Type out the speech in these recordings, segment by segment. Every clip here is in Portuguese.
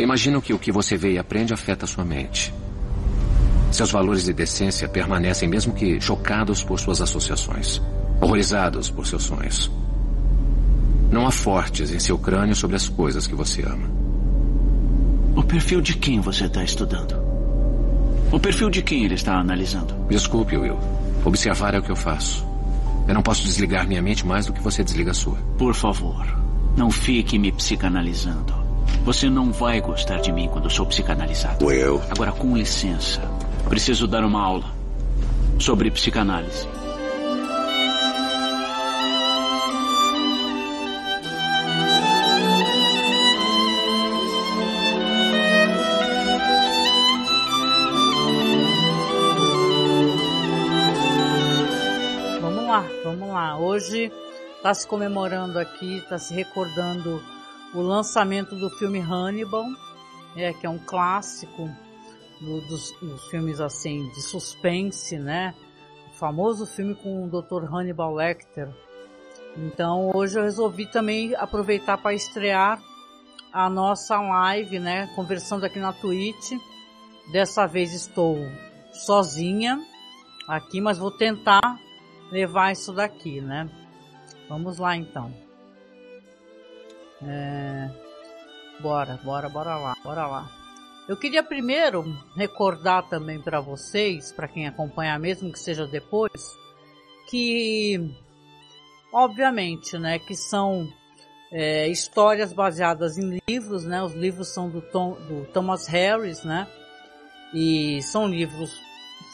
Imagino que o que você vê e aprende afeta sua mente. Seus valores de decência permanecem mesmo que chocados por suas associações, horrorizados por seus sonhos. Não há fortes em seu crânio sobre as coisas que você ama. O perfil de quem você está estudando? O perfil de quem ele está analisando? Desculpe, Will. Observar é o que eu faço. Eu não posso desligar minha mente mais do que você desliga a sua. Por favor, não fique me psicanalizando. Você não vai gostar de mim quando sou psicanalizado. Agora, com licença, preciso dar uma aula sobre psicanálise. Vamos lá, vamos lá. Hoje está se comemorando aqui, está se recordando o lançamento do filme Hannibal, é, que é um clássico do, dos, dos, filmes assim de suspense, né? O famoso filme com o Dr. Hannibal Lecter. Então hoje eu resolvi também aproveitar para estrear a nossa live, né? Conversando aqui na Twitch. Dessa vez estou sozinha aqui, mas vou tentar levar isso daqui, né? Vamos lá então. É... Bora, bora, bora lá, bora lá. Eu queria primeiro recordar também para vocês, para quem acompanha mesmo que seja depois, que obviamente, né, que são é, histórias baseadas em livros, né? Os livros são do, Tom, do Thomas Harris, né? E são livros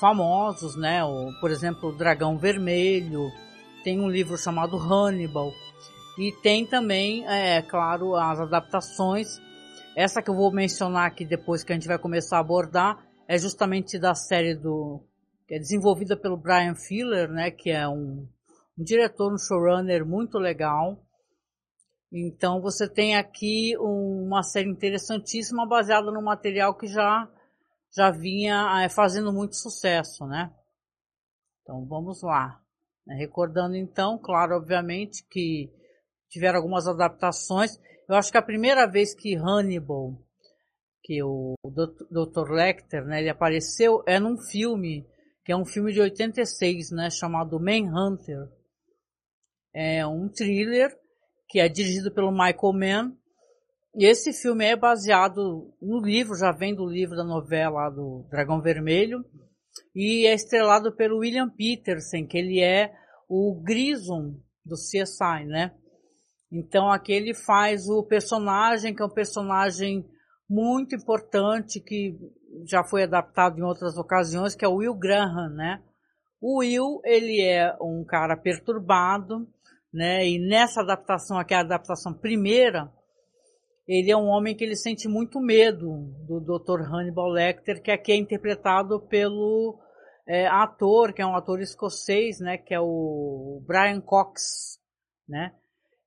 famosos, né? O, por exemplo, o Dragão Vermelho. Tem um livro chamado Hannibal. E tem também, é claro, as adaptações. Essa que eu vou mencionar aqui depois que a gente vai começar a abordar é justamente da série do que é desenvolvida pelo Brian Filler, né, que é um, um diretor, um showrunner muito legal. Então você tem aqui uma série interessantíssima baseada no material que já já vinha é, fazendo muito sucesso, né? Então vamos lá. Recordando então, claro, obviamente que tiveram algumas adaptações. Eu acho que a primeira vez que Hannibal, que o Dr. Lecter, né, ele apareceu é num filme, que é um filme de 86, né, chamado Manhunter. É um thriller que é dirigido pelo Michael Mann. E esse filme é baseado no livro, já vem do livro da novela do Dragão Vermelho. E é estrelado pelo William Peterson, que ele é o Grissom do CSI, né? Então aqui ele faz o personagem, que é um personagem muito importante, que já foi adaptado em outras ocasiões, que é o Will Graham, né? O Will, ele é um cara perturbado, né? E nessa adaptação aqui, a adaptação primeira, ele é um homem que ele sente muito medo do Dr. Hannibal Lecter, que aqui é interpretado pelo é, ator, que é um ator escocês, né? Que é o Brian Cox, né?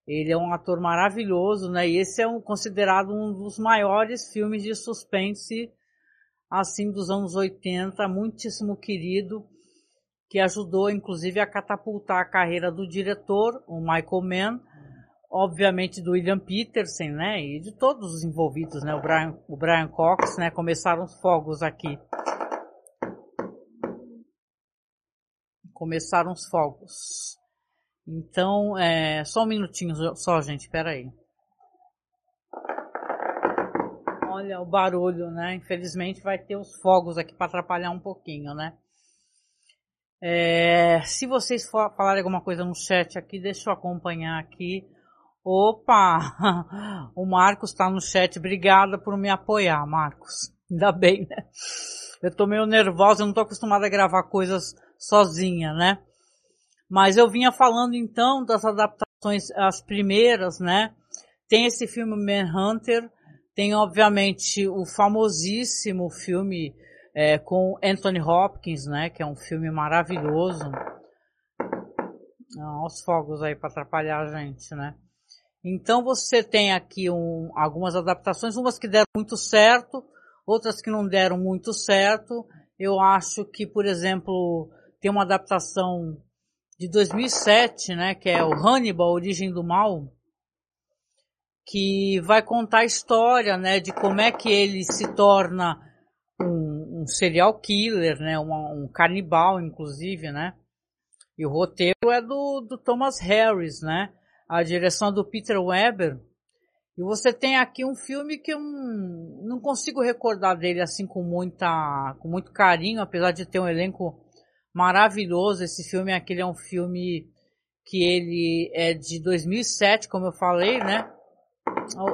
Ele é um ator maravilhoso, né? E esse é um, considerado um dos maiores filmes de suspense, assim, dos anos 80, muitíssimo querido, que ajudou, inclusive, a catapultar a carreira do diretor, o Michael Mann, obviamente do William Peterson, né? E de todos os envolvidos, né? O Brian, o Brian Cox, né? Começaram os fogos aqui. Começaram os fogos. Então, é, só um minutinho só, gente, espera aí. Olha o barulho, né? Infelizmente vai ter os fogos aqui para atrapalhar um pouquinho, né? É, se vocês falarem alguma coisa no chat aqui, deixa eu acompanhar aqui. Opa! O Marcos está no chat. Obrigada por me apoiar, Marcos. Ainda bem, né? Eu tô meio nervosa, eu não tô acostumada a gravar coisas sozinha, né? Mas eu vinha falando então das adaptações, as primeiras, né? Tem esse filme Manhunter, tem obviamente o famosíssimo filme é, com Anthony Hopkins, né? Que é um filme maravilhoso. Ah, os fogos aí para atrapalhar a gente, né? Então você tem aqui um, algumas adaptações, umas que deram muito certo, outras que não deram muito certo. Eu acho que, por exemplo, tem uma adaptação de 2007, né, que é o Hannibal, Origem do Mal, que vai contar a história, né, de como é que ele se torna um, um serial killer, né, um, canibal, inclusive, né. E o roteiro é do, do Thomas Harris, né, a direção do Peter Weber. E você tem aqui um filme que eu não consigo recordar dele assim com muita, com muito carinho, apesar de ter um elenco maravilhoso. Esse filme aquele é um filme que ele é de 2007, como eu falei, né?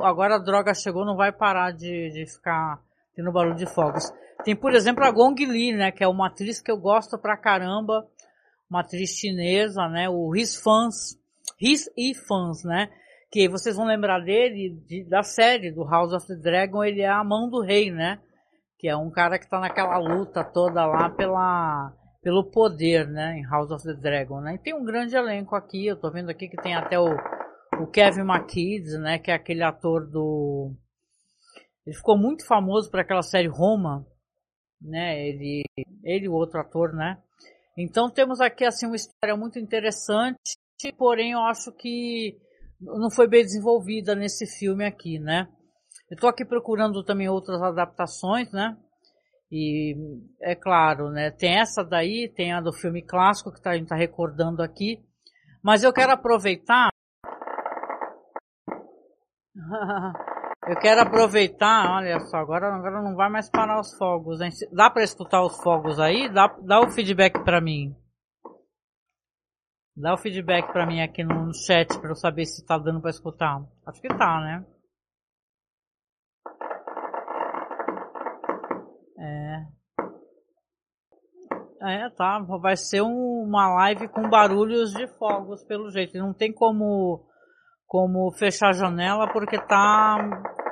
Agora a droga chegou, não vai parar de, de ficar tendo barulho de fogos. Tem, por exemplo, a Gong Li, né? Que é uma atriz que eu gosto pra caramba. Uma atriz chinesa, né? O His Fans. His e Fans, né? Que vocês vão lembrar dele de, da série do House of the Dragon. Ele é a mão do rei, né? Que é um cara que tá naquela luta toda lá pela pelo poder, né, em House of the Dragon, né? E tem um grande elenco aqui, eu tô vendo aqui que tem até o, o Kevin McKidd, né, que é aquele ator do ele ficou muito famoso por aquela série Roma, né? Ele ele o outro ator, né? Então temos aqui assim uma história muito interessante, porém eu acho que não foi bem desenvolvida nesse filme aqui, né? Eu tô aqui procurando também outras adaptações, né? E é claro, né? Tem essa daí, tem a do filme clássico que tá, a gente está recordando aqui. Mas eu quero aproveitar. eu quero aproveitar, olha só, agora, agora não vai mais parar os fogos. Hein? Dá para escutar os fogos aí? Dá, dá o feedback para mim. Dá o feedback para mim aqui no, chat para eu saber se tá dando para escutar. Acho que tá, né? É, tá. Vai ser um, uma live com barulhos de fogos, pelo jeito. Não tem como, como fechar a janela porque tá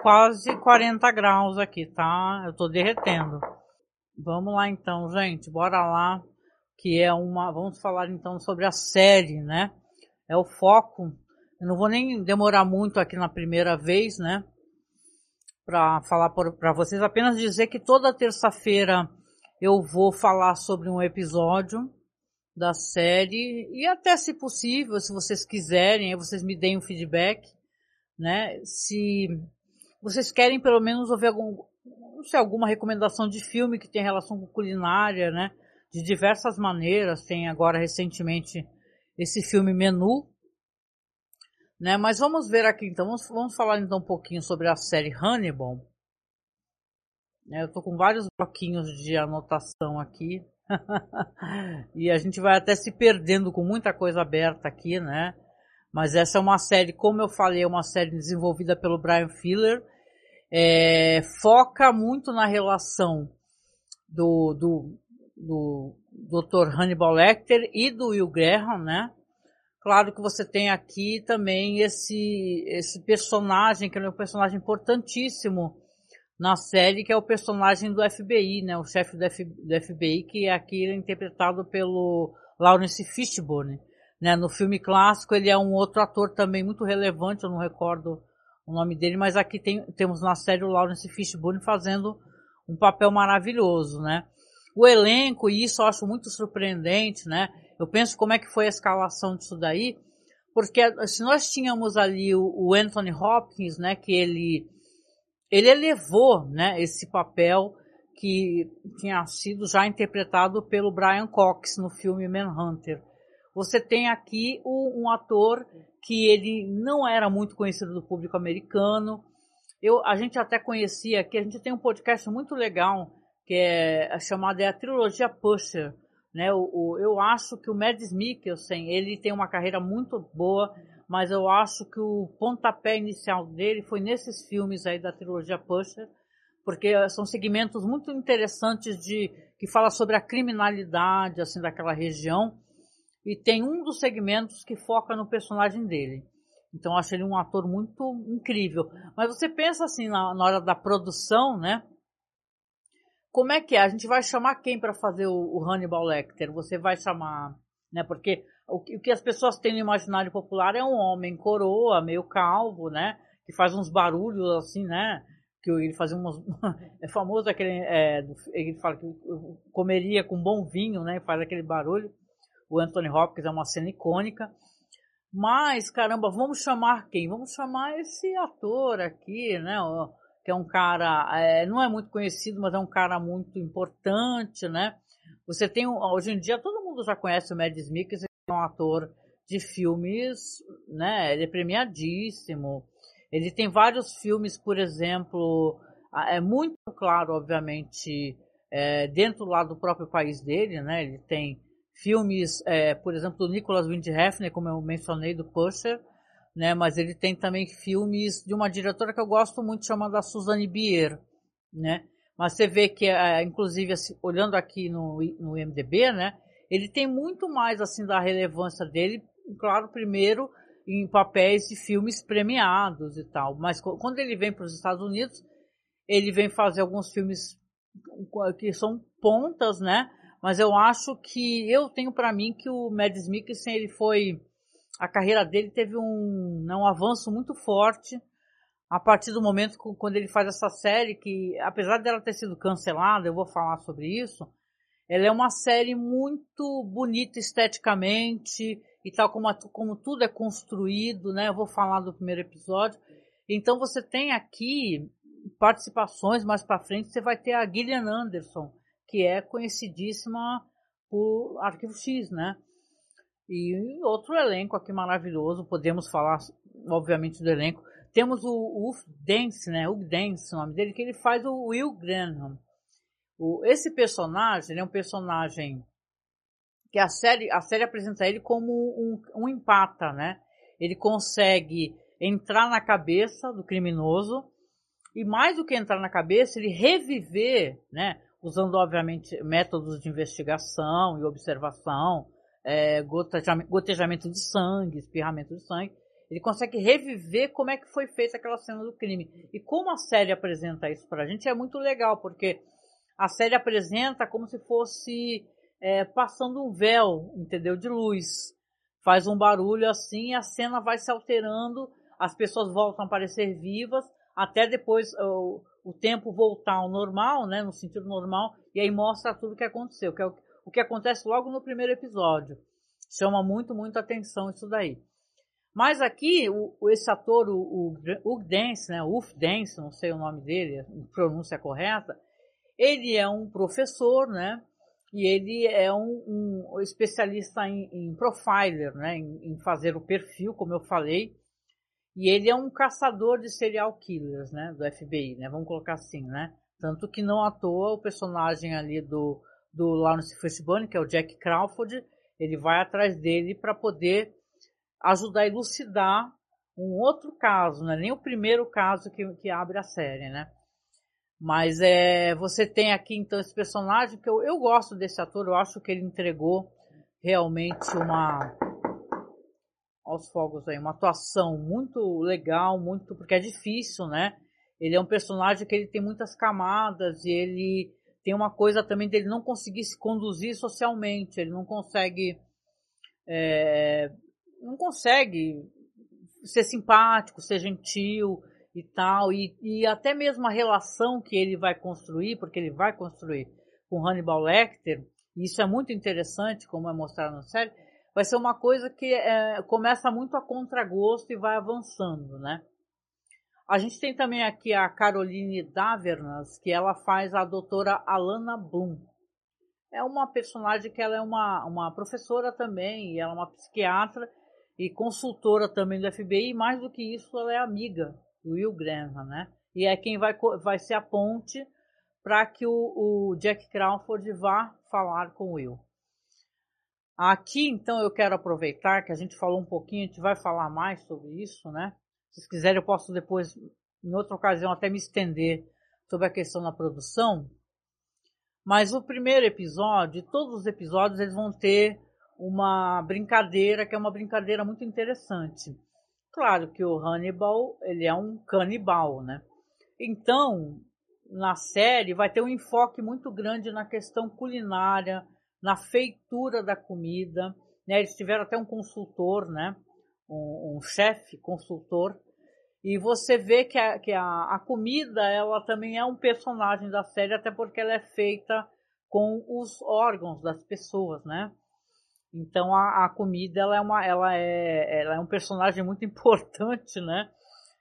quase 40 graus aqui, tá? Eu tô derretendo. Vamos lá então, gente. Bora lá. Que é uma. Vamos falar então sobre a série, né? É o foco. Eu não vou nem demorar muito aqui na primeira vez, né? Para falar para vocês. Apenas dizer que toda terça-feira eu vou falar sobre um episódio da série e até se possível, se vocês quiserem, vocês me deem um feedback, né? Se vocês querem pelo menos ouvir algum, não sei, alguma recomendação de filme que tem relação com culinária, né? De diversas maneiras, tem agora recentemente esse filme Menu, né? Mas vamos ver aqui então, vamos, vamos falar então um pouquinho sobre a série Hannibal. É, eu tô com vários bloquinhos de anotação aqui. e a gente vai até se perdendo com muita coisa aberta aqui, né? Mas essa é uma série, como eu falei, é uma série desenvolvida pelo Brian Filler. É, foca muito na relação do, do, do Dr. Hannibal Lecter e do Will Graham, né? Claro que você tem aqui também esse, esse personagem, que é um personagem importantíssimo na série, que é o personagem do FBI, né? O chefe do, do FBI, que aqui é interpretado pelo Lawrence Fishburne. Né? No filme clássico ele é um outro ator também muito relevante, eu não recordo o nome dele, mas aqui tem, temos na série o Lawrence Fishburne fazendo um papel maravilhoso, né? O elenco, e isso eu acho muito surpreendente, né? Eu penso como é que foi a escalação disso daí, porque se nós tínhamos ali o, o Anthony Hopkins, né, que ele ele elevou né, esse papel que tinha sido já interpretado pelo Brian Cox no filme Manhunter. Você tem aqui um, um ator que ele não era muito conhecido do público americano. Eu, a gente até conhecia aqui, a gente tem um podcast muito legal que é chamado é a trilogia Pusher. Né? O, o, eu acho que o Mads Mikkelsen ele tem uma carreira muito boa mas eu acho que o pontapé inicial dele foi nesses filmes aí da trilogia Pusher, porque são segmentos muito interessantes de que fala sobre a criminalidade assim daquela região e tem um dos segmentos que foca no personagem dele. Então eu acho ele um ator muito incrível. Mas você pensa assim na, na hora da produção, né? Como é que é? A gente vai chamar quem para fazer o, o Hannibal Lecter? Você vai chamar, né? Porque o que, o que as pessoas têm no imaginário popular é um homem coroa, meio calvo, né? Que faz uns barulhos assim, né? Que ele fazia umas. é famoso aquele. É, ele fala que comeria com bom vinho, né? Faz aquele barulho. O Anthony Hopkins é uma cena icônica. Mas, caramba, vamos chamar quem? Vamos chamar esse ator aqui, né? Que é um cara, é, não é muito conhecido, mas é um cara muito importante, né? Você tem, hoje em dia, todo mundo já conhece o Mads Mikkelsen, que é um ator de filmes, né? Ele é premiadíssimo. Ele tem vários filmes, por exemplo, é muito claro, obviamente, é, dentro lá do próprio país dele, né? Ele tem filmes, é, por exemplo, do Nicholas Windhefner, como eu mencionei, do Pusher, né? Mas ele tem também filmes de uma diretora que eu gosto muito, chamada Suzanne Bier, né? Mas você vê que, é, inclusive, assim, olhando aqui no, no IMDB, né? Ele tem muito mais, assim, da relevância dele, claro, primeiro em papéis de filmes premiados e tal. Mas quando ele vem para os Estados Unidos, ele vem fazer alguns filmes que são pontas, né? Mas eu acho que eu tenho para mim que o Mads Mikkelsen ele foi a carreira dele teve um, né, um avanço muito forte a partir do momento quando ele faz essa série que apesar dela ter sido cancelada, eu vou falar sobre isso, ela é uma série muito bonita esteticamente e tal como, como tudo é construído, né? Eu vou falar do primeiro episódio. Então você tem aqui participações mais para frente, você vai ter a Gillian Anderson, que é conhecidíssima por Arquivo X, né? E outro elenco aqui maravilhoso, podemos falar, obviamente, do elenco. Temos o Uf Dance, né? Hugh Dance, o nome dele, que ele faz o Will Granham. O, esse personagem é um personagem que a série, a série apresenta ele como um, um empata, né? Ele consegue entrar na cabeça do criminoso e mais do que entrar na cabeça, ele reviver, né, usando obviamente métodos de investigação e observação, é, gotejamento, de sangue, espirramento de sangue, ele consegue reviver como é que foi feita aquela cena do crime. E como a série apresenta isso pra gente é muito legal, porque a série apresenta como se fosse é, passando um véu, entendeu, de luz. Faz um barulho assim, a cena vai se alterando, as pessoas voltam a aparecer vivas, até depois o, o tempo voltar ao normal, né, no sentido normal, e aí mostra tudo o que aconteceu, que é o, o que acontece logo no primeiro episódio. Chama muito, muito atenção isso daí. Mas aqui, o, esse ator, o, o, o Dance, né, Uf Dance, não sei o nome dele, pronúncia correta, ele é um professor, né, e ele é um, um especialista em, em, profiler, né, em, em fazer o perfil, como eu falei, e ele é um caçador de serial killers, né? Do FBI, né? Vamos colocar assim, né? Tanto que não à toa o personagem ali do, do Lawrence Fishburne, que é o Jack Crawford, ele vai atrás dele para poder ajudar a elucidar um outro caso, não é nem o primeiro caso que, que abre a série, né? Mas é, você tem aqui então esse personagem que eu, eu gosto desse ator, eu acho que ele entregou realmente uma aos fogos aí, uma atuação muito legal, muito porque é difícil, né? Ele é um personagem que ele tem muitas camadas e ele tem uma coisa também dele não conseguir se conduzir socialmente, ele não consegue é, não consegue ser simpático, ser gentil e tal, e, e até mesmo a relação que ele vai construir, porque ele vai construir com Hannibal Lecter, e isso é muito interessante, como é mostrado na série, vai ser uma coisa que é, começa muito a contragosto e vai avançando, né? A gente tem também aqui a Caroline Davernas, que ela faz a doutora Alana Bloom. É uma personagem que ela é uma, uma professora também, e ela é uma psiquiatra e consultora também do FBI, e mais do que isso, ela é amiga do Will Graham, né? E é quem vai, vai ser a ponte para que o, o Jack Crawford vá falar com o Will. Aqui, então, eu quero aproveitar que a gente falou um pouquinho, a gente vai falar mais sobre isso, né? Se quiserem, eu posso depois, em outra ocasião, até me estender sobre a questão da produção. Mas o primeiro episódio, todos os episódios, eles vão ter uma brincadeira que é uma brincadeira muito interessante. Claro que o Hannibal, ele é um canibal, né? Então, na série vai ter um enfoque muito grande na questão culinária, na feitura da comida. Né? Eles tiveram até um consultor, né? Um, um chefe consultor. E você vê que, a, que a, a comida ela também é um personagem da série, até porque ela é feita com os órgãos das pessoas, né? Então a, a comida ela é, uma, ela, é, ela é um personagem muito importante, né?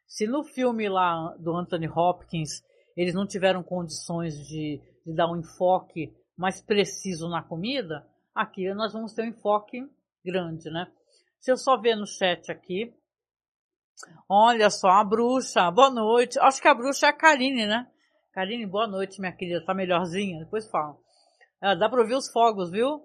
Se no filme lá do Anthony Hopkins eles não tiveram condições de, de dar um enfoque mais preciso na comida, aqui nós vamos ter um enfoque grande, né? Se eu só ver no chat aqui, olha só, a bruxa, boa noite. Acho que a bruxa é a Karine, né? Karine, boa noite, minha querida, tá melhorzinha? Depois fala. Ah, dá pra ouvir os fogos, viu?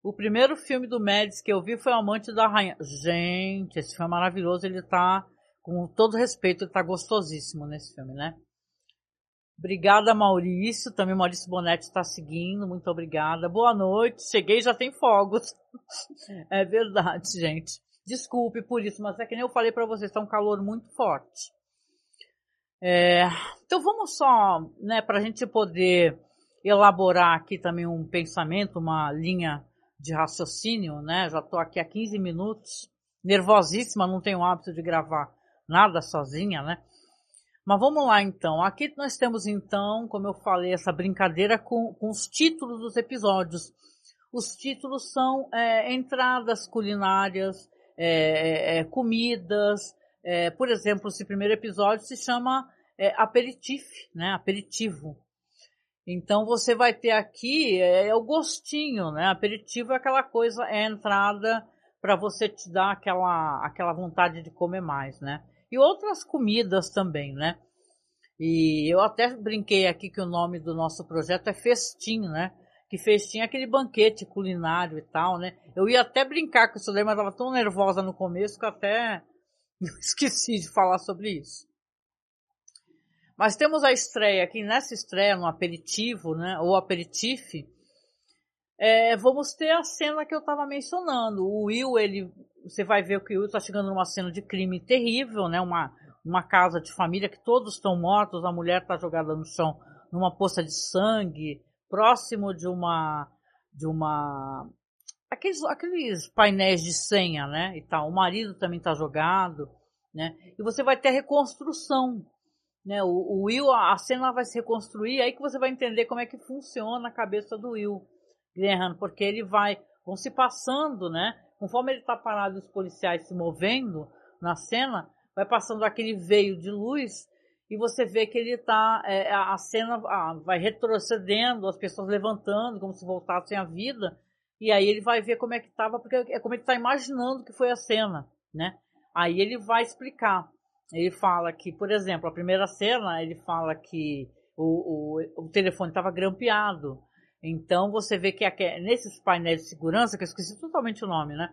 O primeiro filme do Médici que eu vi foi Amante da Rainha. Gente, esse filme é maravilhoso. Ele tá, com todo respeito, ele tá gostosíssimo nesse filme, né? Obrigada, Maurício. Também Maurício Bonetti está seguindo. Muito obrigada. Boa noite. Cheguei já tem fogos. é verdade, gente. Desculpe por isso, mas é que nem eu falei para vocês, está um calor muito forte. É, então vamos só, né, para a gente poder elaborar aqui também um pensamento, uma linha de raciocínio, né? Já estou aqui há 15 minutos, nervosíssima, não tenho o hábito de gravar nada sozinha, né? Mas vamos lá então. Aqui nós temos então, como eu falei, essa brincadeira com, com os títulos dos episódios. Os títulos são é, entradas culinárias, é, é, é comidas. É, por exemplo, esse primeiro episódio se chama é, aperitif, né? Aperitivo. Então você vai ter aqui é, é, o gostinho, né? Aperitivo é aquela coisa, é a entrada para você te dar aquela, aquela vontade de comer mais, né? E outras comidas também, né? E eu até brinquei aqui que o nome do nosso projeto é Festim, né? Que festim é aquele banquete culinário e tal, né? Eu ia até brincar com isso daí, mas tava tão nervosa no começo que até esqueci de falar sobre isso. Mas temos a estreia aqui, nessa estreia, no aperitivo, né, ou aperitif, é, vamos ter a cena que eu estava mencionando. O Will, ele, você vai ver que o Will está chegando numa cena de crime terrível, né, uma, uma casa de família que todos estão mortos, a mulher está jogada no chão numa poça de sangue, próximo de uma, de uma, aqueles, aqueles painéis de senha, né, e tal. O marido também está jogado, né, e você vai ter a reconstrução né? O, o, Will, a cena vai se reconstruir, aí que você vai entender como é que funciona a cabeça do Will Graham, porque ele vai, vão se passando, né? Conforme ele está parado os policiais se movendo na cena, vai passando aquele veio de luz e você vê que ele está, é, a cena vai retrocedendo, as pessoas levantando como se voltassem à vida, e aí ele vai ver como é que estava, porque é como ele está imaginando que foi a cena, né? Aí ele vai explicar. Ele fala que, por exemplo, a primeira cena, ele fala que o, o, o telefone estava grampeado. Então você vê que aqui, nesses painéis de segurança, que eu esqueci totalmente o nome, né?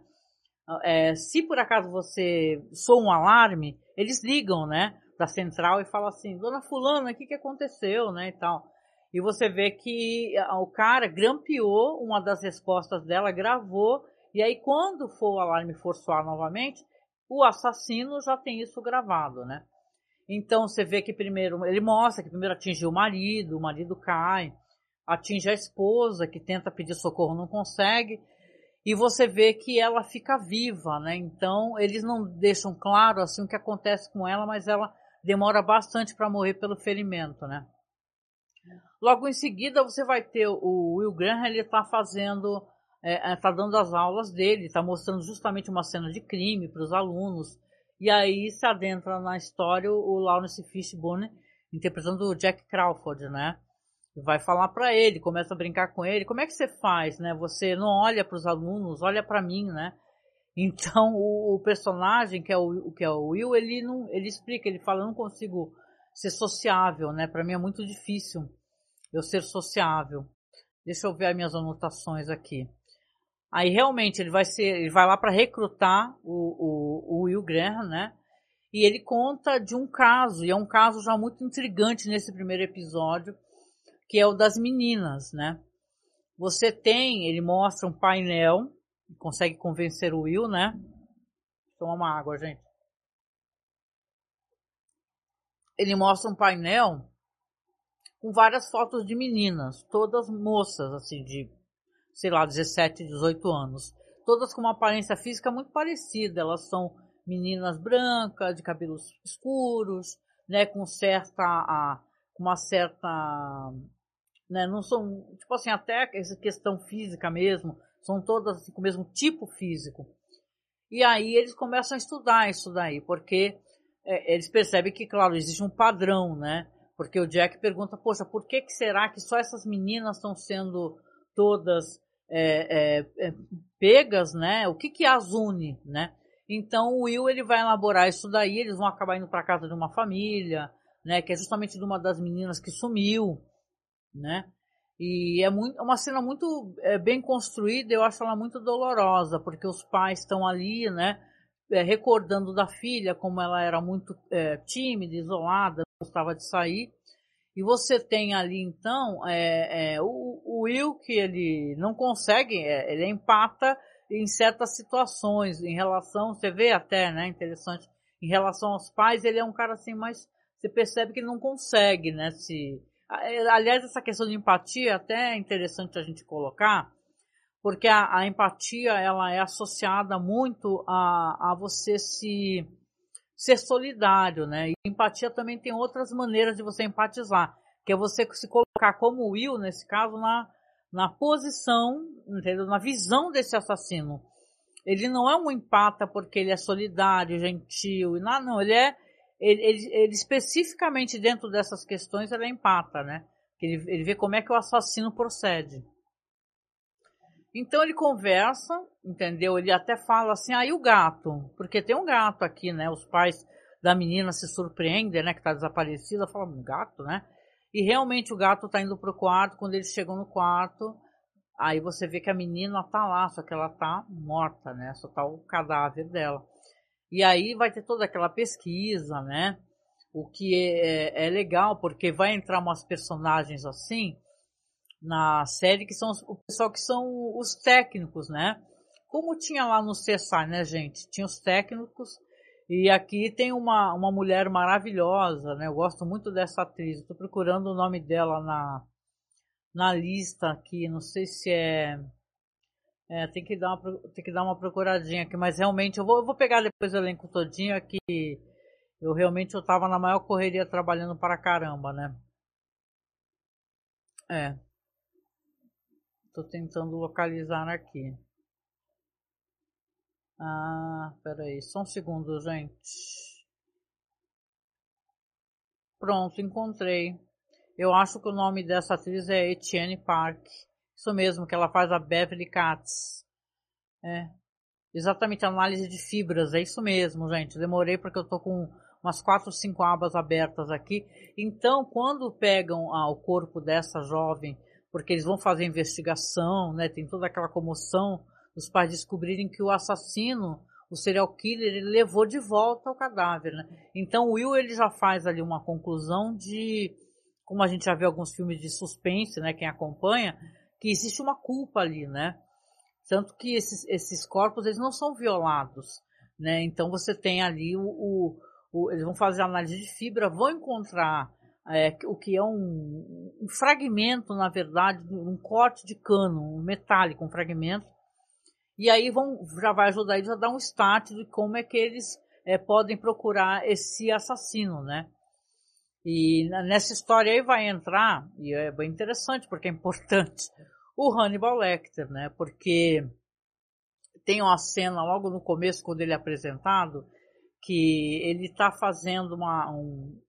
É, se por acaso você soa um alarme, eles ligam, né? Da central e falam assim, Dona Fulana, o que, que aconteceu, né? E tal. E você vê que o cara grampeou uma das respostas dela, gravou, e aí quando for o alarme for soar novamente, o assassino já tem isso gravado, né? Então você vê que primeiro ele mostra que primeiro atingiu o marido, o marido cai, atinge a esposa que tenta pedir socorro não consegue e você vê que ela fica viva, né? Então eles não deixam claro assim o que acontece com ela, mas ela demora bastante para morrer pelo ferimento, né? Logo em seguida você vai ter o Will Graham, ele está fazendo está é, é tá dando as aulas dele, está mostrando justamente uma cena de crime para os alunos. E aí se adentra na história o Lawrence Fishburne interpretando o Jack Crawford, né? Vai falar para ele, começa a brincar com ele. Como é que você faz, né? Você não olha para os alunos, olha para mim, né? Então o, o, personagem que é o que é o Will, ele não, ele explica, ele fala, eu não consigo ser sociável, né? Para mim é muito difícil eu ser sociável. Deixa eu ver as minhas anotações aqui. Aí realmente ele vai ser, ele vai lá para recrutar o, o, o, Will Graham, né? E ele conta de um caso, e é um caso já muito intrigante nesse primeiro episódio, que é o das meninas, né? Você tem, ele mostra um painel, consegue convencer o Will, né? Toma uma água, gente. Ele mostra um painel com várias fotos de meninas, todas moças, assim, de sei lá, 17, 18 anos. Todas com uma aparência física muito parecida. Elas são meninas brancas, de cabelos escuros, né, com certa, uma certa, né, não são, tipo assim, até essa questão física mesmo, são todas assim, com o mesmo tipo físico. E aí eles começam a estudar isso daí, porque é, eles percebem que, claro, existe um padrão, né? Porque o Jack pergunta, poxa, por que, que será que só essas meninas estão sendo todas é, é, é, pegas, né? O que que as une, né? Então o Will ele vai elaborar isso daí, eles vão acabar indo para casa de uma família, né? Que é justamente de uma das meninas que sumiu, né? E é muito, uma cena muito é, bem construída, eu acho ela muito dolorosa, porque os pais estão ali, né? É, recordando da filha, como ela era muito é, tímida, isolada, gostava de sair. E você tem ali então é, é, o, o, Will que ele não consegue, é, ele empata em certas situações em relação, você vê até, né, interessante, em relação aos pais, ele é um cara assim, mas você percebe que ele não consegue, né, se aliás essa questão de empatia até é interessante a gente colocar, porque a, a empatia ela é associada muito a, a você se ser solidário, né? E empatia também tem outras maneiras de você empatizar, que é você se colocar como Will, nesse caso, na, na posição, entendeu? na visão desse assassino. Ele não é um empata porque ele é solidário, gentil, não, não ele é ele, ele, ele especificamente dentro dessas questões ele é empata, né? Ele, ele vê como é que o assassino procede. Então ele conversa, entendeu? Ele até fala assim, aí ah, o gato, porque tem um gato aqui, né? Os pais da menina se surpreendem, né? Que tá desaparecida, falam, um gato, né? E realmente o gato tá indo pro quarto, quando eles chegam no quarto, aí você vê que a menina tá lá, só que ela tá morta, né? Só tá o cadáver dela. E aí vai ter toda aquela pesquisa, né? O que é, é legal, porque vai entrar umas personagens assim, na série que são os, o pessoal que são os técnicos, né? Como tinha lá no CSI, né, gente? Tinha os técnicos e aqui tem uma, uma mulher maravilhosa, né? Eu gosto muito dessa atriz. Estou procurando o nome dela na, na lista aqui. Não sei se é. É, tem que dar uma, tem que dar uma procuradinha aqui, mas realmente eu vou, eu vou pegar depois o elenco todinho aqui. Eu realmente eu tava na maior correria trabalhando para caramba, né? É. Tô tentando localizar aqui. Ah, peraí, só um segundo, gente. Pronto, encontrei. Eu acho que o nome dessa atriz é Etienne Park. Isso mesmo, que ela faz a Beverly Katz. É. Exatamente, análise de fibras, é isso mesmo, gente. Demorei porque eu tô com umas quatro, cinco abas abertas aqui. Então, quando pegam ah, o corpo dessa jovem porque eles vão fazer investigação, né? Tem toda aquela comoção dos pais descobrirem que o assassino, o serial killer, ele levou de volta o cadáver, né? Então o Will ele já faz ali uma conclusão de, como a gente já vê alguns filmes de suspense, né? Quem acompanha, que existe uma culpa ali, né? Tanto que esses, esses corpos eles não são violados, né? Então você tem ali o, o, o eles vão fazer análise de fibra, vão encontrar é, o que é um, um, fragmento, na verdade, um corte de cano, um metálico, um fragmento. E aí vão, já vai ajudar eles a dar um start de como é que eles é, podem procurar esse assassino, né? E nessa história aí vai entrar, e é bem interessante porque é importante, o Hannibal Lecter, né? Porque tem uma cena logo no começo, quando ele é apresentado, que ele está fazendo uma, um,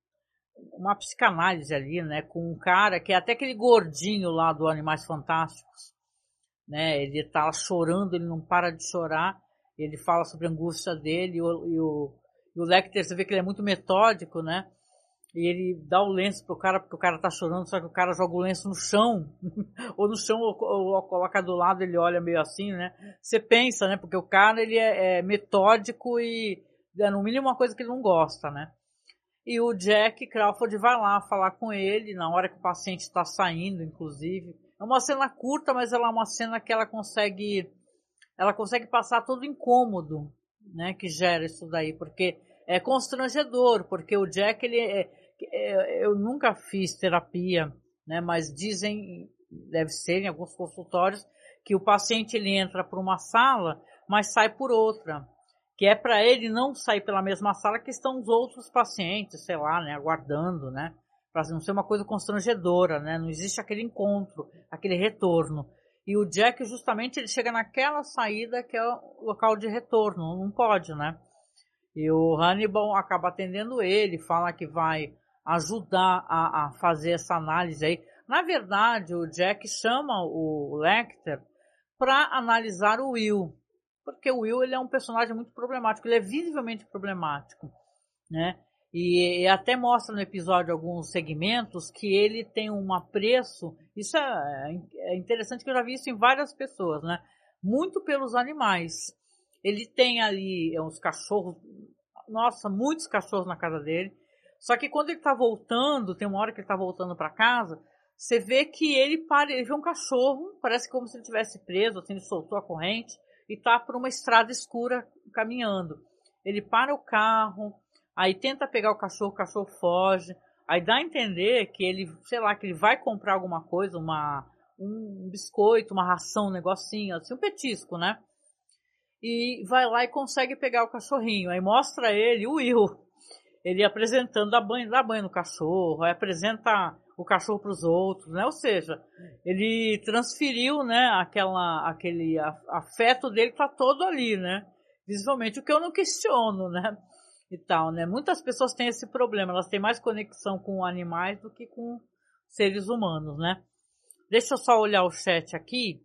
uma psicanálise ali, né, com um cara que é até aquele gordinho lá do Animais Fantásticos, né, ele tá chorando, ele não para de chorar, ele fala sobre a angústia dele, e o, e o, e o Lecter, você vê que ele é muito metódico, né, e ele dá o lenço pro cara, porque o cara tá chorando, só que o cara joga o lenço no chão, ou no chão, ou, ou, ou, coloca do lado, ele olha meio assim, né, você pensa, né, porque o cara, ele é, é metódico e é no mínimo uma coisa que ele não gosta, né, e o Jack Crawford vai lá falar com ele na hora que o paciente está saindo, inclusive. É uma cena curta, mas ela é uma cena que ela consegue, ela consegue passar todo o incômodo, né, que gera isso daí, porque é constrangedor, porque o Jack ele é, eu nunca fiz terapia, né, mas dizem, deve ser em alguns consultórios, que o paciente ele entra por uma sala, mas sai por outra que é para ele não sair pela mesma sala que estão os outros pacientes, sei lá, né, aguardando, né, para não ser uma coisa constrangedora, né, não existe aquele encontro, aquele retorno. E o Jack, justamente, ele chega naquela saída que é o local de retorno. Não pode, né? E o Hannibal acaba atendendo ele, fala que vai ajudar a, a fazer essa análise aí. Na verdade, o Jack chama o Lecter para analisar o Will, porque o Will ele é um personagem muito problemático, ele é visivelmente problemático, né? E, e, até mostra no episódio alguns segmentos que ele tem um apreço. Isso é, é interessante que eu já vi isso em várias pessoas, né? Muito pelos animais. Ele tem ali uns cachorros, nossa, muitos cachorros na casa dele. Só que quando ele tá voltando, tem uma hora que ele tá voltando para casa, você vê que ele para, ele vê um cachorro, parece como se ele tivesse preso, assim, ele soltou a corrente e tá por uma estrada escura caminhando. Ele para o carro, aí tenta pegar o cachorro, o cachorro foge, aí dá a entender que ele, sei lá, que ele vai comprar alguma coisa, uma um biscoito, uma ração, um negocinho, assim, um petisco, né? E vai lá e consegue pegar o cachorrinho. Aí mostra ele, o Will, ele apresentando, dá banho, dá banho no cachorro, apresenta o cachorro para os outros, né? Ou seja, ele transferiu, né, aquela, aquele afeto dele tá todo ali, né? Visivelmente, o que eu não questiono, né? E tal, né? Muitas pessoas têm esse problema, elas têm mais conexão com animais do que com seres humanos, né? Deixa eu só olhar o chat aqui.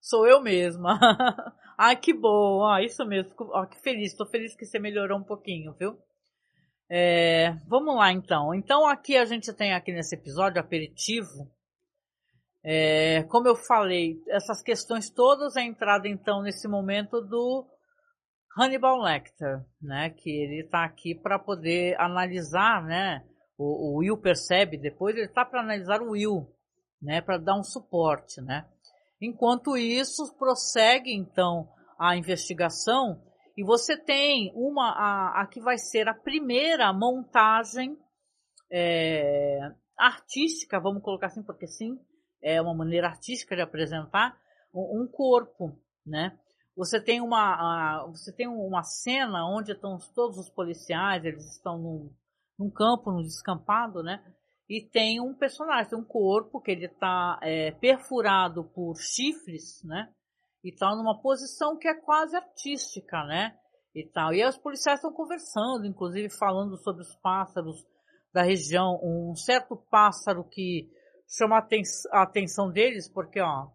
Sou eu mesma. Ai, que bom. Ah, isso mesmo. Ah, que feliz. Estou feliz que você melhorou um pouquinho, viu? É, vamos lá então. Então aqui a gente tem aqui nesse episódio aperitivo. É, como eu falei, essas questões todas a entrada então nesse momento do Hannibal Lecter, né? Que ele está aqui para poder analisar, né? O, o, Will percebe depois ele está para analisar o Will, né? Para dar um suporte, né? Enquanto isso prossegue então a investigação e você tem uma, a, a que vai ser a primeira montagem é, artística, vamos colocar assim, porque sim, é uma maneira artística de apresentar um, corpo, né? Você tem uma, a, você tem uma cena onde estão todos os policiais, eles estão num, num campo, num descampado, né? E tem um personagem, tem um corpo que ele está é, perfurado por chifres, né? e tal, numa posição que é quase artística, né? E tal. E aí os policiais estão conversando, inclusive falando sobre os pássaros da região. Um certo pássaro que chama a atenção deles, porque, ó,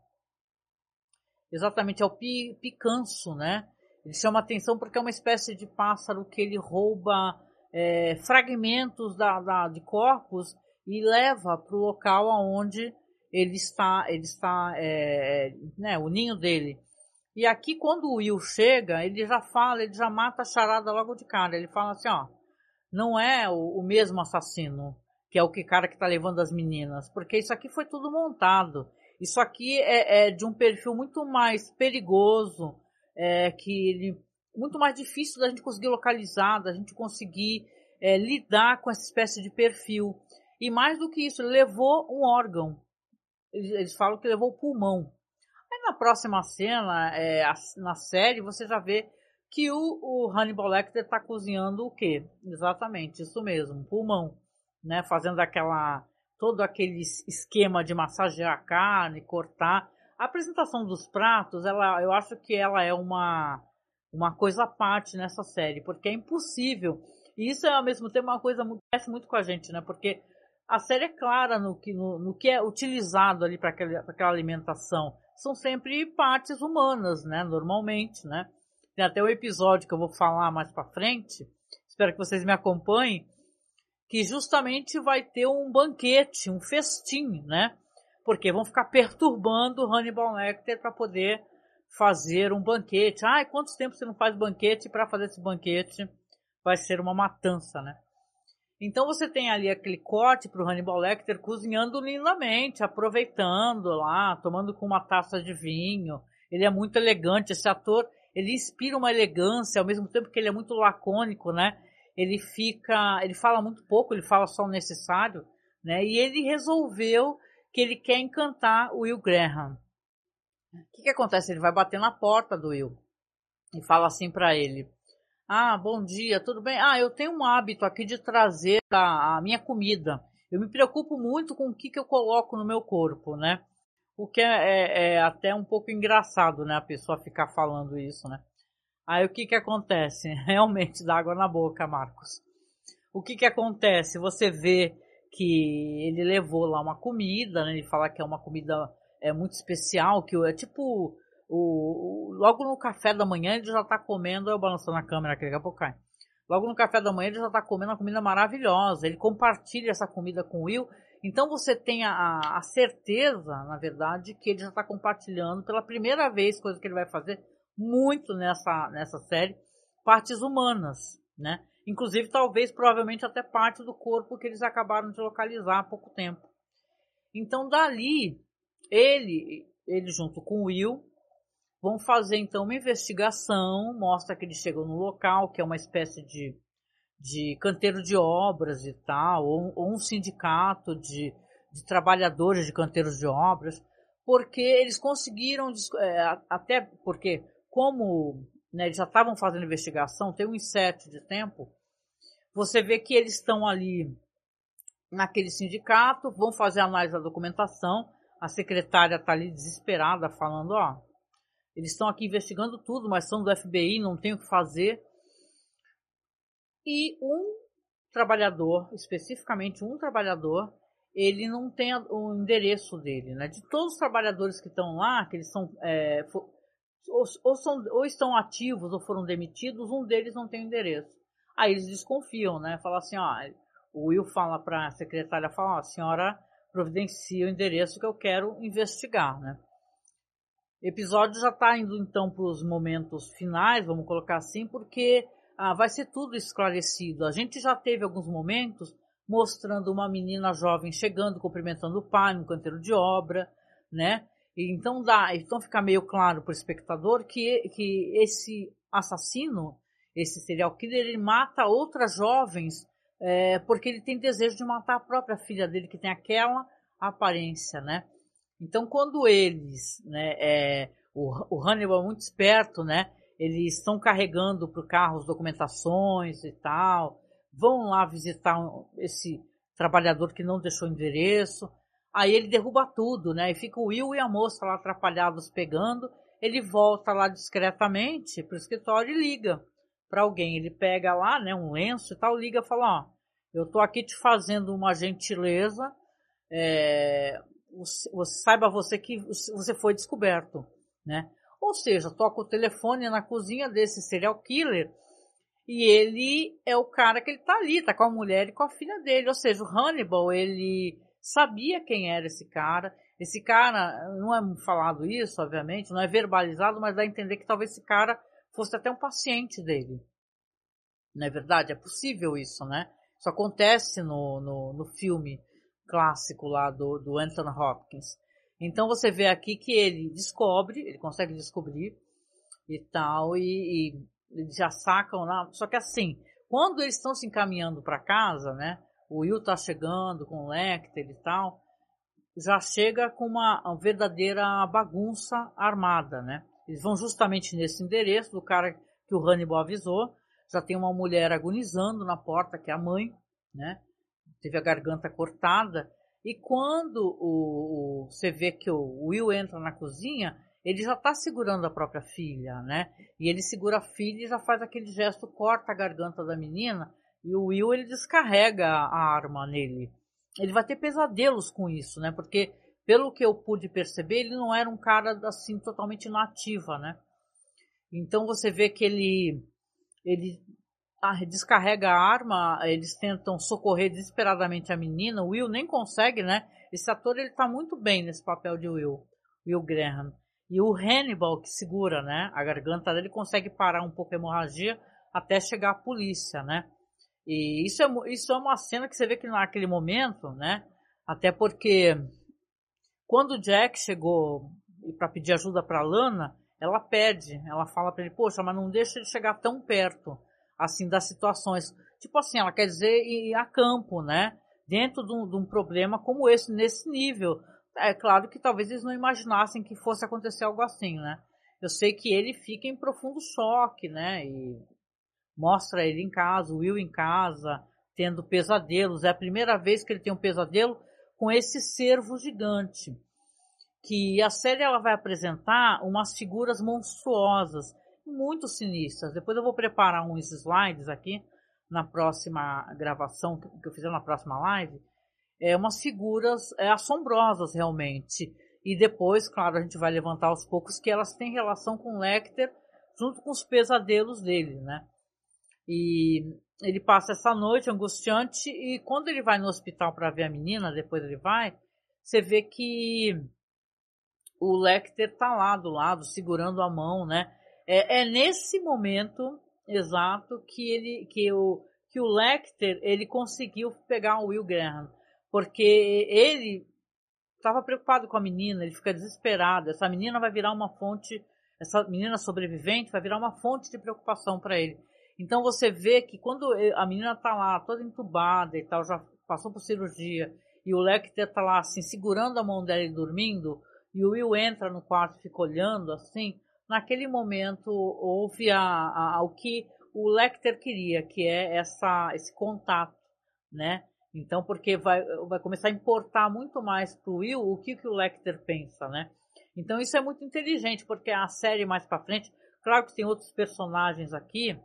exatamente é o pi, picanço, né? Ele chama atenção porque é uma espécie de pássaro que ele rouba é, fragmentos da, da, de corpos e leva para o local aonde ele está, ele está, é, né, o ninho dele. E aqui quando o Will chega, ele já fala, ele já mata a charada logo de cara. Ele fala assim, ó, não é o, o mesmo assassino, que é o que cara que tá levando as meninas, porque isso aqui foi tudo montado. Isso aqui é, é de um perfil muito mais perigoso, é, que ele, muito mais difícil da gente conseguir localizar, da gente conseguir é, lidar com essa espécie de perfil. E mais do que isso, levou um órgão eles, falam que levou o pulmão. Aí na próxima cena, é, na série, você já vê que o, o Hannibal Lecter está cozinhando o quê? Exatamente, isso mesmo, pulmão, né? Fazendo aquela todo aquele esquema de massagear a carne, cortar. A apresentação dos pratos, ela, eu acho que ela é uma uma coisa à parte nessa série, porque é impossível. E isso é ao mesmo tempo uma coisa que acontece muito com a gente, né? Porque a série é clara no que, no, no que é utilizado ali para aquela alimentação. São sempre partes humanas, né? Normalmente, né? Tem até um episódio que eu vou falar mais para frente. Espero que vocês me acompanhem. Que justamente vai ter um banquete, um festim, né? Porque vão ficar perturbando Hannibal Lecter para poder fazer um banquete. Ai, quanto tempo você não faz banquete para fazer esse banquete? Vai ser uma matança, né? Então você tem ali aquele corte para o Hannibal Lecter cozinhando lindamente, aproveitando lá, tomando com uma taça de vinho. Ele é muito elegante, esse ator, ele inspira uma elegância, ao mesmo tempo que ele é muito lacônico, né? Ele fica, ele fala muito pouco, ele fala só o necessário, né? E ele resolveu que ele quer encantar o Will Graham. O que, que acontece? Ele vai bater na porta do Will e fala assim para ele: ah, bom dia, tudo bem? Ah, eu tenho um hábito aqui de trazer a, a minha comida. Eu me preocupo muito com o que, que eu coloco no meu corpo, né? O que é, é, é, até um pouco engraçado, né? A pessoa ficar falando isso, né? Aí o que que acontece? Realmente dá água na boca, Marcos. O que que acontece? Você vê que ele levou lá uma comida, né? Ele fala que é uma comida é muito especial, que é tipo o, o logo no café da manhã ele já tá comendo, eu balançando a câmera aqui, daqui a pouco cai. Logo no café da manhã ele já tá comendo uma comida maravilhosa. Ele compartilha essa comida com o Will. Então você tem a, a certeza, na verdade, que ele já está compartilhando pela primeira vez, coisa que ele vai fazer muito nessa, nessa série, partes humanas, né? Inclusive, talvez, provavelmente, até parte do corpo que eles acabaram de localizar há pouco tempo. Então, dali, ele, ele junto com o Will, vão fazer, então, uma investigação, mostra que eles chegam no local, que é uma espécie de, de canteiro de obras e tal, ou, ou um sindicato de, de trabalhadores de canteiros de obras, porque eles conseguiram, é, até porque, como né, eles já estavam fazendo investigação, tem um inset de tempo, você vê que eles estão ali naquele sindicato, vão fazer análise da documentação. A secretária está ali desesperada, falando: ó, eles estão aqui investigando tudo, mas são do FBI, não tem o que fazer. E um trabalhador, especificamente um trabalhador, ele não tem o endereço dele, né? De todos os trabalhadores que estão lá, que eles são, é, ou, ou, são ou estão ativos ou foram demitidos, um deles não tem o endereço. Aí eles desconfiam, né? Fala assim, ó, o Will fala para a secretária, fala, ó, a senhora providencia o endereço que eu quero investigar, né? Episódio já está indo então para os momentos finais, vamos colocar assim, porque ah, vai ser tudo esclarecido. A gente já teve alguns momentos mostrando uma menina jovem chegando, cumprimentando o pai no canteiro de obra, né? E então dá, então fica meio claro para o espectador que, que esse assassino esse serial killer ele mata outras jovens é, porque ele tem desejo de matar a própria filha dele que tem aquela aparência, né? Então quando eles, né, é, o, o Hannibal é muito esperto, né? Eles estão carregando para o carro as documentações e tal, vão lá visitar esse trabalhador que não deixou endereço. Aí ele derruba tudo, né? E fica o Will e a moça lá atrapalhados pegando. Ele volta lá discretamente para o escritório e liga para alguém. Ele pega lá, né, um lenço e tal, liga e fala, ó, eu tô aqui te fazendo uma gentileza, é, você, saiba você que você foi descoberto, né? Ou seja, toca o telefone na cozinha desse serial killer e ele é o cara que ele tá ali, tá com a mulher e com a filha dele. Ou seja, o Hannibal, ele sabia quem era esse cara. Esse cara, não é falado isso, obviamente, não é verbalizado, mas dá a entender que talvez esse cara fosse até um paciente dele. Não é verdade? É possível isso, né? Isso acontece no, no, no filme clássico lá do, do Anthony Hopkins. Então você vê aqui que ele descobre, ele consegue descobrir e tal, e, e já sacam lá. Só que assim, quando eles estão se encaminhando para casa, né? O Will tá chegando com o Lecter e tal, já chega com uma, uma verdadeira bagunça armada, né? Eles vão justamente nesse endereço do cara que o Hannibal avisou. Já tem uma mulher agonizando na porta, que é a mãe, né? Teve a garganta cortada. E quando o, o você vê que o Will entra na cozinha, ele já está segurando a própria filha, né? E ele segura a filha e já faz aquele gesto, corta a garganta da menina. E o Will ele descarrega a arma nele. Ele vai ter pesadelos com isso, né? Porque pelo que eu pude perceber, ele não era um cara assim totalmente nativa, né? Então você vê que ele ele descarrega a arma, eles tentam socorrer desesperadamente a menina, o Will nem consegue, né? Esse ator ele tá muito bem nesse papel de Will, Will Graham. E o Hannibal que segura, né, a garganta dele consegue parar um pouco a hemorragia até chegar a polícia, né? E isso é, isso é uma cena que você vê que naquele momento, né? Até porque quando o Jack chegou para pedir ajuda para Lana, ela pede, ela fala para ele, poxa, mas não deixa ele chegar tão perto, assim, das situações. Tipo assim, ela quer dizer ir a campo, né? Dentro de um, de um problema como esse, nesse nível. É claro que talvez eles não imaginassem que fosse acontecer algo assim, né? Eu sei que ele fica em profundo choque, né? E mostra ele em casa, o Will em casa, tendo pesadelos. É a primeira vez que ele tem um pesadelo com esse cervo gigante. que a série ela vai apresentar umas figuras monstruosas, muito sinistras. Depois eu vou preparar uns slides aqui na próxima gravação que eu fizer na próxima live, é umas figuras é, assombrosas realmente. E depois, claro, a gente vai levantar aos poucos que elas têm relação com Lecter junto com os pesadelos dele, né? E ele passa essa noite angustiante e quando ele vai no hospital para ver a menina, depois ele vai, você vê que o Lecter tá lá do lado, segurando a mão, né? É, é nesse momento exato que ele, que o, que o Lecter ele conseguiu pegar o Will Graham, porque ele estava preocupado com a menina, ele fica desesperado. Essa menina vai virar uma fonte, essa menina sobrevivente vai virar uma fonte de preocupação para ele. Então você vê que quando a menina tá lá toda entubada e tal, já passou por cirurgia, e o Lecter tá lá assim segurando a mão dela e dormindo, e o Will entra no quarto e fica olhando assim, naquele momento houve a, a, o que o Lecter queria, que é essa, esse contato, né? Então, porque vai, vai começar a importar muito mais para o Will o que, que o Lecter pensa, né? Então isso é muito inteligente, porque a série mais para frente, claro que tem outros personagens aqui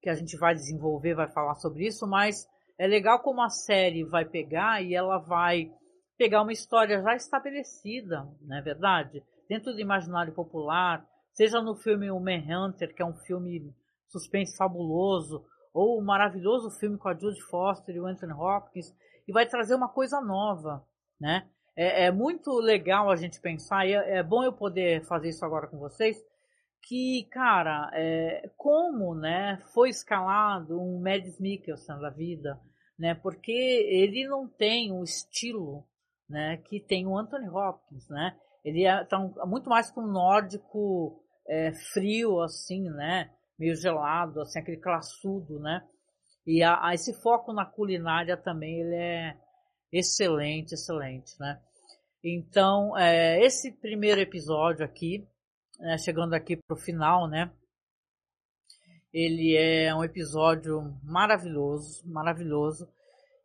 que a gente vai desenvolver, vai falar sobre isso, mas é legal como a série vai pegar e ela vai pegar uma história já estabelecida, não é verdade? Dentro do imaginário popular, seja no filme O Manhunter, que é um filme suspense fabuloso, ou o maravilhoso filme com a Judy Foster e o Anthony Hopkins, e vai trazer uma coisa nova, né? É, é muito legal a gente pensar, e é, é, bom eu poder fazer isso agora com vocês, que, cara, é, como, né, foi escalado um Mads Mikkelsen da vida, né? Porque ele não tem o estilo, né, que tem o Anthony Hopkins, né? Ele é tá muito mais para um nórdico é, frio, assim, né? meio gelado, assim, aquele classudo, né? E a, a esse foco na culinária também ele é excelente, excelente, né? Então, é, esse primeiro episódio aqui, é, chegando aqui para o final, né? Ele é um episódio maravilhoso, maravilhoso.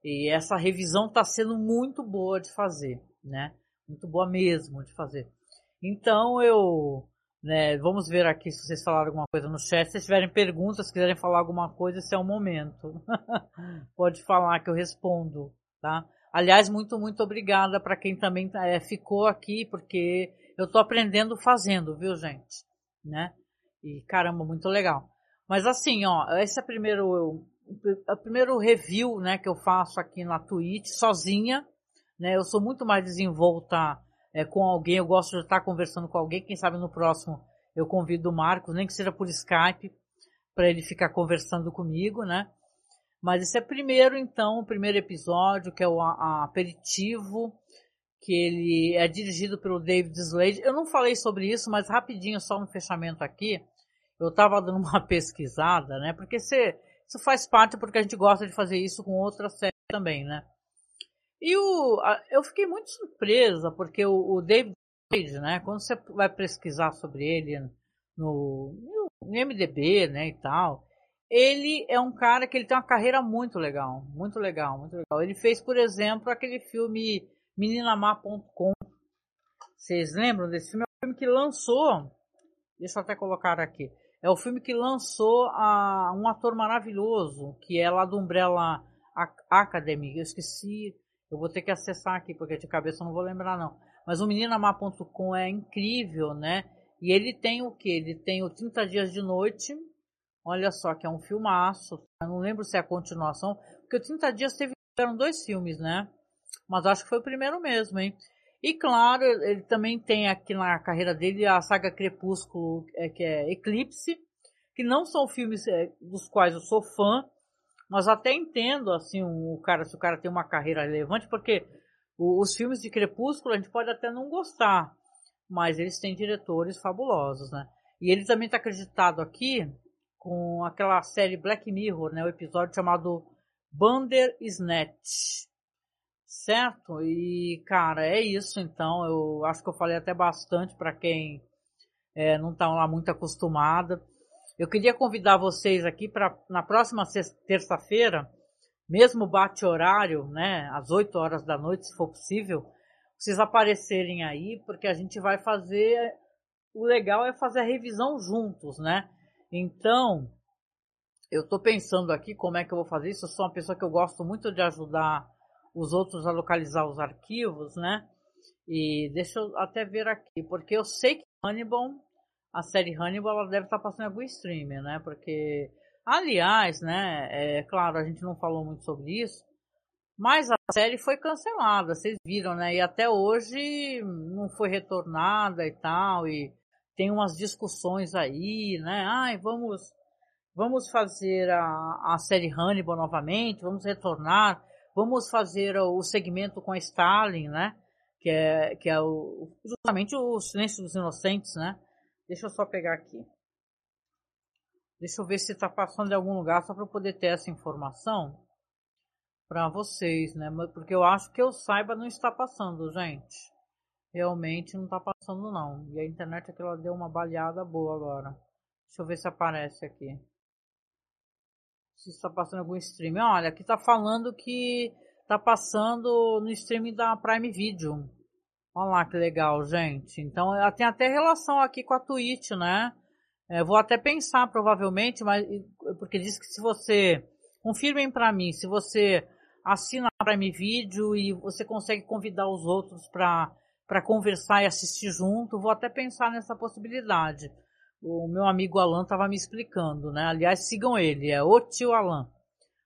E essa revisão está sendo muito boa de fazer, né? Muito boa mesmo de fazer. Então eu né? Vamos ver aqui se vocês falaram alguma coisa no chat. Se tiverem perguntas, se quiserem falar alguma coisa, esse é o momento. Pode falar que eu respondo, tá? Aliás, muito, muito obrigada para quem também é, ficou aqui, porque eu estou aprendendo fazendo, viu, gente? Né? E caramba, muito legal. Mas assim, ó, esse é o primeiro, o primeiro review, né, que eu faço aqui na Twitch, sozinha, né? Eu sou muito mais desenvolta é, com alguém, eu gosto de estar conversando com alguém, quem sabe no próximo eu convido o Marcos, nem que seja por Skype, para ele ficar conversando comigo, né? Mas esse é primeiro, então, o primeiro episódio, que é o aperitivo, que ele é dirigido pelo David Slade. Eu não falei sobre isso, mas rapidinho, só no fechamento aqui, eu estava dando uma pesquisada, né? Porque você, isso faz parte porque a gente gosta de fazer isso com outras séries também, né? E o, eu fiquei muito surpresa, porque o, o David Cage, né, quando você vai pesquisar sobre ele no, no MDB, né, e tal, ele é um cara que ele tem uma carreira muito legal, muito legal, muito legal. Ele fez, por exemplo, aquele filme Meninamar.com. Vocês lembram desse filme? É um filme que lançou, deixa eu até colocar aqui, é o filme que lançou a, um ator maravilhoso, que é lá do Umbrella Academy, eu esqueci eu vou ter que acessar aqui, porque de cabeça eu não vou lembrar não. Mas o meninamar.com é incrível, né? E ele tem o que? Ele tem o 30 Dias de Noite. Olha só, que é um filmaço. Eu não lembro se é a continuação. Porque o 30 Dias teve eram dois filmes, né? Mas acho que foi o primeiro mesmo, hein? E claro, ele também tem aqui na carreira dele a saga Crepúsculo, é, que é Eclipse, que não são filmes é, dos quais eu sou fã, mas até entendo, assim, o cara, se o cara tem uma carreira relevante, porque os filmes de Crepúsculo a gente pode até não gostar, mas eles têm diretores fabulosos, né? E ele também está acreditado aqui com aquela série Black Mirror, né? O episódio chamado Bandersnatch. Certo? E, cara, é isso então. Eu acho que eu falei até bastante para quem é, não está lá muito acostumada. Eu queria convidar vocês aqui para na próxima terça-feira, mesmo bate horário, né, às 8 horas da noite, se for possível, vocês aparecerem aí, porque a gente vai fazer. O legal é fazer a revisão juntos, né? Então, eu tô pensando aqui como é que eu vou fazer isso. Eu sou uma pessoa que eu gosto muito de ajudar os outros a localizar os arquivos, né? E deixa eu até ver aqui, porque eu sei que Hannibal, a série Hannibal, ela deve estar tá passando em algum streamer, né? Porque, aliás, né? É claro, a gente não falou muito sobre isso, mas a série foi cancelada, vocês viram, né? E até hoje não foi retornada e tal, e tem umas discussões aí, né? Ai, vamos, vamos fazer a, a série Hannibal novamente, vamos retornar, vamos fazer o segmento com a Stalin, né? Que é, que é o, justamente o Silêncio dos Inocentes, né? Deixa eu só pegar aqui. Deixa eu ver se está passando em algum lugar só para eu poder ter essa informação para vocês, né? Porque eu acho que eu saiba não está passando, gente. Realmente não está passando não. E a internet aqui ela deu uma baleada boa agora. Deixa eu ver se aparece aqui. Se está passando algum stream. Olha, aqui está falando que está passando no streaming da Prime Video. Olha lá que legal, gente. Então ela tem até relação aqui com a Twitch, né? É, vou até pensar provavelmente, mas porque diz que se você confirmem para mim, se você assina a Prime Video e você consegue convidar os outros para conversar e assistir junto, vou até pensar nessa possibilidade. O meu amigo Alan estava me explicando, né? Aliás, sigam ele, é o tio Alan,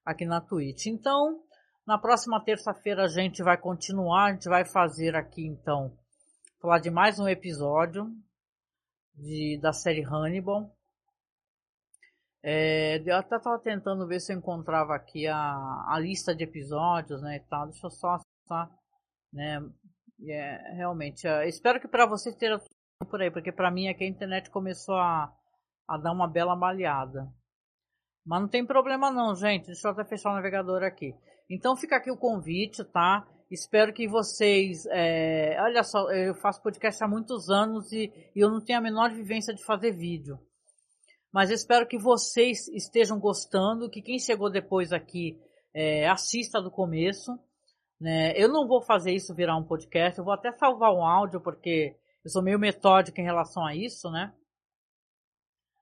aqui na Twitch. Então, na próxima terça-feira a gente vai continuar, a gente vai fazer aqui então, falar de mais um episódio de, da série Hannibal. É, eu até estava tentando ver se eu encontrava aqui a, a lista de episódios, né, e tal. Deixa eu só acessar, né, é, realmente. É, espero que para vocês esteja por aí, porque para mim aqui a internet começou a, a dar uma bela baleada. Mas não tem problema não, gente. Deixa eu até fechar o navegador aqui. Então fica aqui o convite, tá? Espero que vocês. É... Olha só, eu faço podcast há muitos anos e, e eu não tenho a menor vivência de fazer vídeo. Mas espero que vocês estejam gostando, que quem chegou depois aqui é, assista do começo. Né? Eu não vou fazer isso virar um podcast, eu vou até salvar um áudio, porque eu sou meio metódico em relação a isso, né?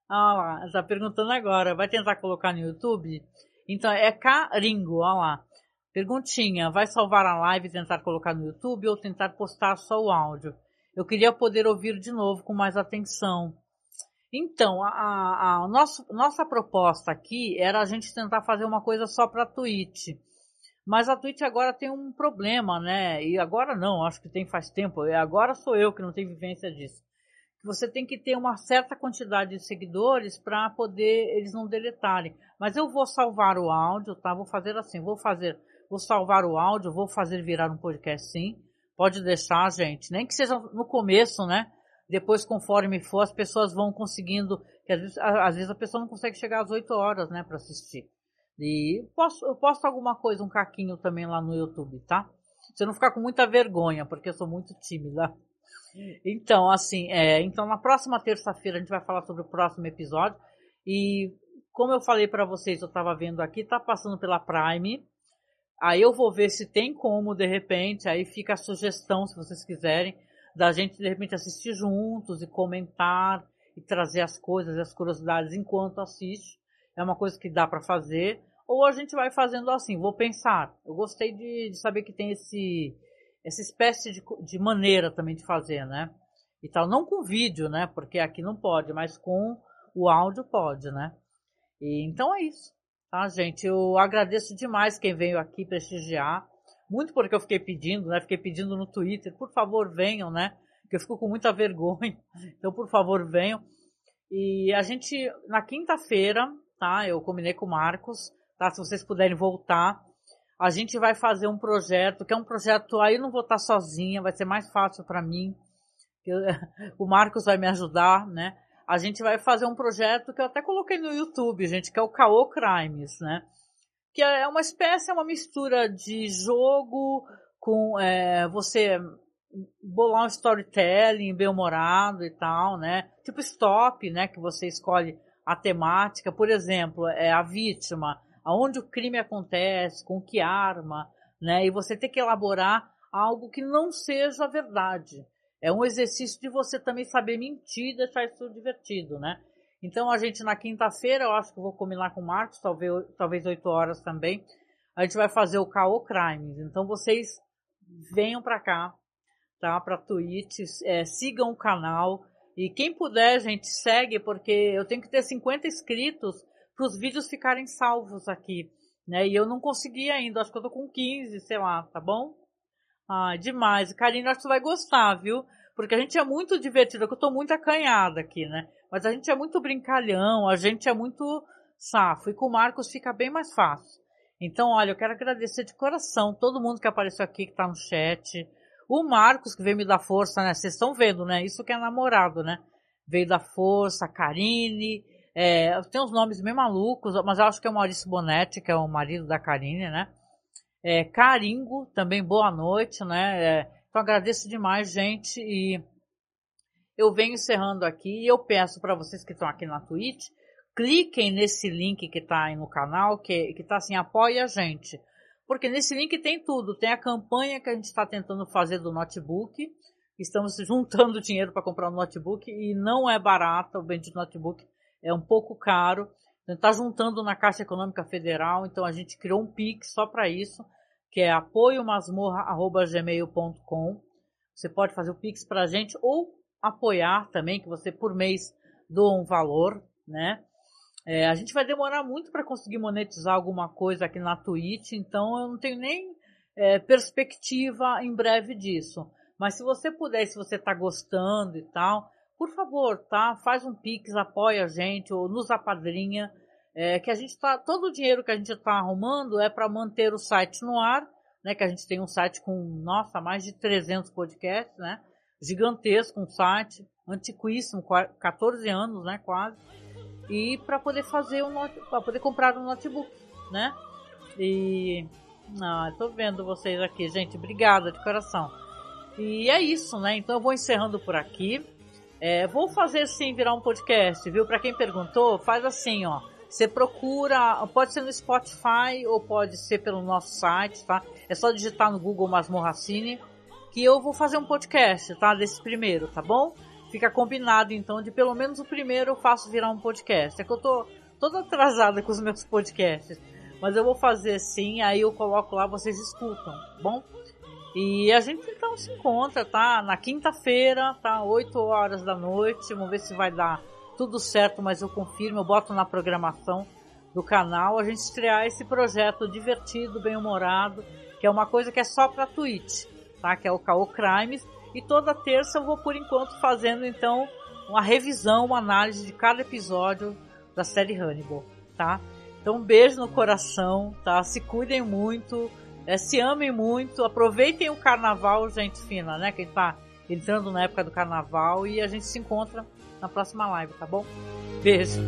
Ah lá, tá perguntando agora, vai tentar colocar no YouTube? Então, é Caringo, olha lá. Perguntinha, vai salvar a live e tentar colocar no YouTube ou tentar postar só o áudio? Eu queria poder ouvir de novo com mais atenção. Então, a, a, a nossa, nossa proposta aqui era a gente tentar fazer uma coisa só para a Twitch. Mas a Twitch agora tem um problema, né? E agora não, acho que tem faz tempo. Agora sou eu que não tenho vivência disso. Você tem que ter uma certa quantidade de seguidores para poder eles não deletarem. Mas eu vou salvar o áudio, tá? Vou fazer assim, vou fazer, vou salvar o áudio, vou fazer virar um podcast sim. Pode deixar, gente. Nem que seja no começo, né? depois conforme for as pessoas vão conseguindo, que às vezes, às vezes a pessoa não consegue chegar às 8 horas, né, para assistir. E posso, eu posto alguma coisa, um caquinho também lá no YouTube, tá? Você não ficar com muita vergonha, porque eu sou muito tímida. Então, assim, é, então na próxima terça-feira a gente vai falar sobre o próximo episódio. E como eu falei para vocês, eu tava vendo aqui, tá passando pela Prime. Aí eu vou ver se tem como, de repente, aí fica a sugestão, se vocês quiserem, da gente de repente assistir juntos e comentar e trazer as coisas, as curiosidades enquanto assiste. É uma coisa que dá para fazer. Ou a gente vai fazendo assim, vou pensar. Eu gostei de, de saber que tem esse essa espécie de, de maneira também de fazer, né? E tal, não com vídeo, né? Porque aqui não pode, mas com o áudio pode, né? E, então é isso, tá, gente? Eu agradeço demais quem veio aqui prestigiar muito porque eu fiquei pedindo, né? Fiquei pedindo no Twitter, por favor, venham, né? Que eu fico com muita vergonha. Então, por favor, venham. E a gente, na quinta-feira, tá? Eu combinei com o Marcos, tá? Se vocês puderem voltar, a gente vai fazer um projeto, que é um projeto, aí eu não vou estar sozinha, vai ser mais fácil para mim. Eu, o Marcos vai me ajudar, né? A gente vai fazer um projeto que eu até coloquei no YouTube, gente, que é o Caô Crimes, né? que é uma espécie, é uma mistura de jogo com é, você bolar um storytelling bem humorado e tal, né? Tipo stop, né? Que você escolhe a temática, por exemplo, é a vítima, aonde o crime acontece, com que arma, né? E você tem que elaborar algo que não seja verdade. É um exercício de você também saber mentir e deixar isso divertido, né? Então a gente na quinta-feira, eu acho que vou combinar com o Marcos, talvez, talvez 8 horas também, a gente vai fazer o Caô Crimes. Então vocês venham para cá, tá? Para Twitch, é, sigam o canal. E quem puder, gente, segue, porque eu tenho que ter 50 inscritos para os vídeos ficarem salvos aqui, né? E eu não consegui ainda, acho que eu tô com 15, sei lá, tá bom? Ah, demais. Karina, acho que você vai gostar, viu? Porque a gente é muito divertido, é eu tô muito acanhada aqui, né? Mas a gente é muito brincalhão, a gente é muito safo. E com o Marcos fica bem mais fácil. Então, olha, eu quero agradecer de coração todo mundo que apareceu aqui, que tá no chat. O Marcos, que veio me dar força, né? Vocês estão vendo, né? Isso que é namorado, né? Veio dar força, a Karine. É, tem uns nomes meio malucos, mas eu acho que é o Maurício Bonetti, que é o marido da Karine, né? É, Caringo, também boa noite, né? É, então agradeço demais, gente. E eu venho encerrando aqui e eu peço para vocês que estão aqui na Twitch cliquem nesse link que está aí no canal, que, que tá assim, apoia a gente. Porque nesse link tem tudo, tem a campanha que a gente está tentando fazer do notebook, estamos juntando dinheiro para comprar um notebook e não é barato, o bendito notebook é um pouco caro. Está juntando na Caixa Econômica Federal, então a gente criou um Pix só para isso, que é apoiomasmorra.gmail.com. Você pode fazer o Pix para a gente ou apoiar também, que você por mês doa um valor, né? É, a gente vai demorar muito para conseguir monetizar alguma coisa aqui na Twitch, então eu não tenho nem é, perspectiva em breve disso. Mas se você puder, se você está gostando e tal, por favor, tá? Faz um pix, apoia a gente ou nos apadrinha. É, que a gente tá, todo o dinheiro que a gente está arrumando é para manter o site no ar, né? Que a gente tem um site com, nossa, mais de 300 podcasts, né? Gigantesco um site, antiquíssimo, 14 anos, né? Quase e para poder fazer um para poder comprar um notebook, né? E ah, tô vendo vocês aqui, gente, obrigada de coração. E é isso, né? Então eu vou encerrando por aqui. É, vou fazer assim virar um podcast, viu? Para quem perguntou, faz assim, ó. Você procura, pode ser no Spotify ou pode ser pelo nosso site, tá? É só digitar no Google Masmorracine que eu vou fazer um podcast, tá? Desse primeiro, tá bom? fica combinado então de pelo menos o primeiro eu faço virar um podcast. É que eu tô toda atrasada com os meus podcasts, mas eu vou fazer sim, aí eu coloco lá, vocês escutam, tá bom? E a gente então se encontra, tá? Na quinta-feira, tá? 8 horas da noite, vamos ver se vai dar tudo certo, mas eu confirmo, eu boto na programação do canal a gente estrear esse projeto divertido, bem-humorado, que é uma coisa que é só pra Twitch, tá? Que é o Caô Crimes e toda terça eu vou por enquanto fazendo então uma revisão, uma análise de cada episódio da série Hannibal, tá? Então um beijo no coração, tá? Se cuidem muito, é, se amem muito, aproveitem o carnaval, gente fina, né? Quem tá entrando na época do carnaval e a gente se encontra na próxima live, tá bom? Beijo!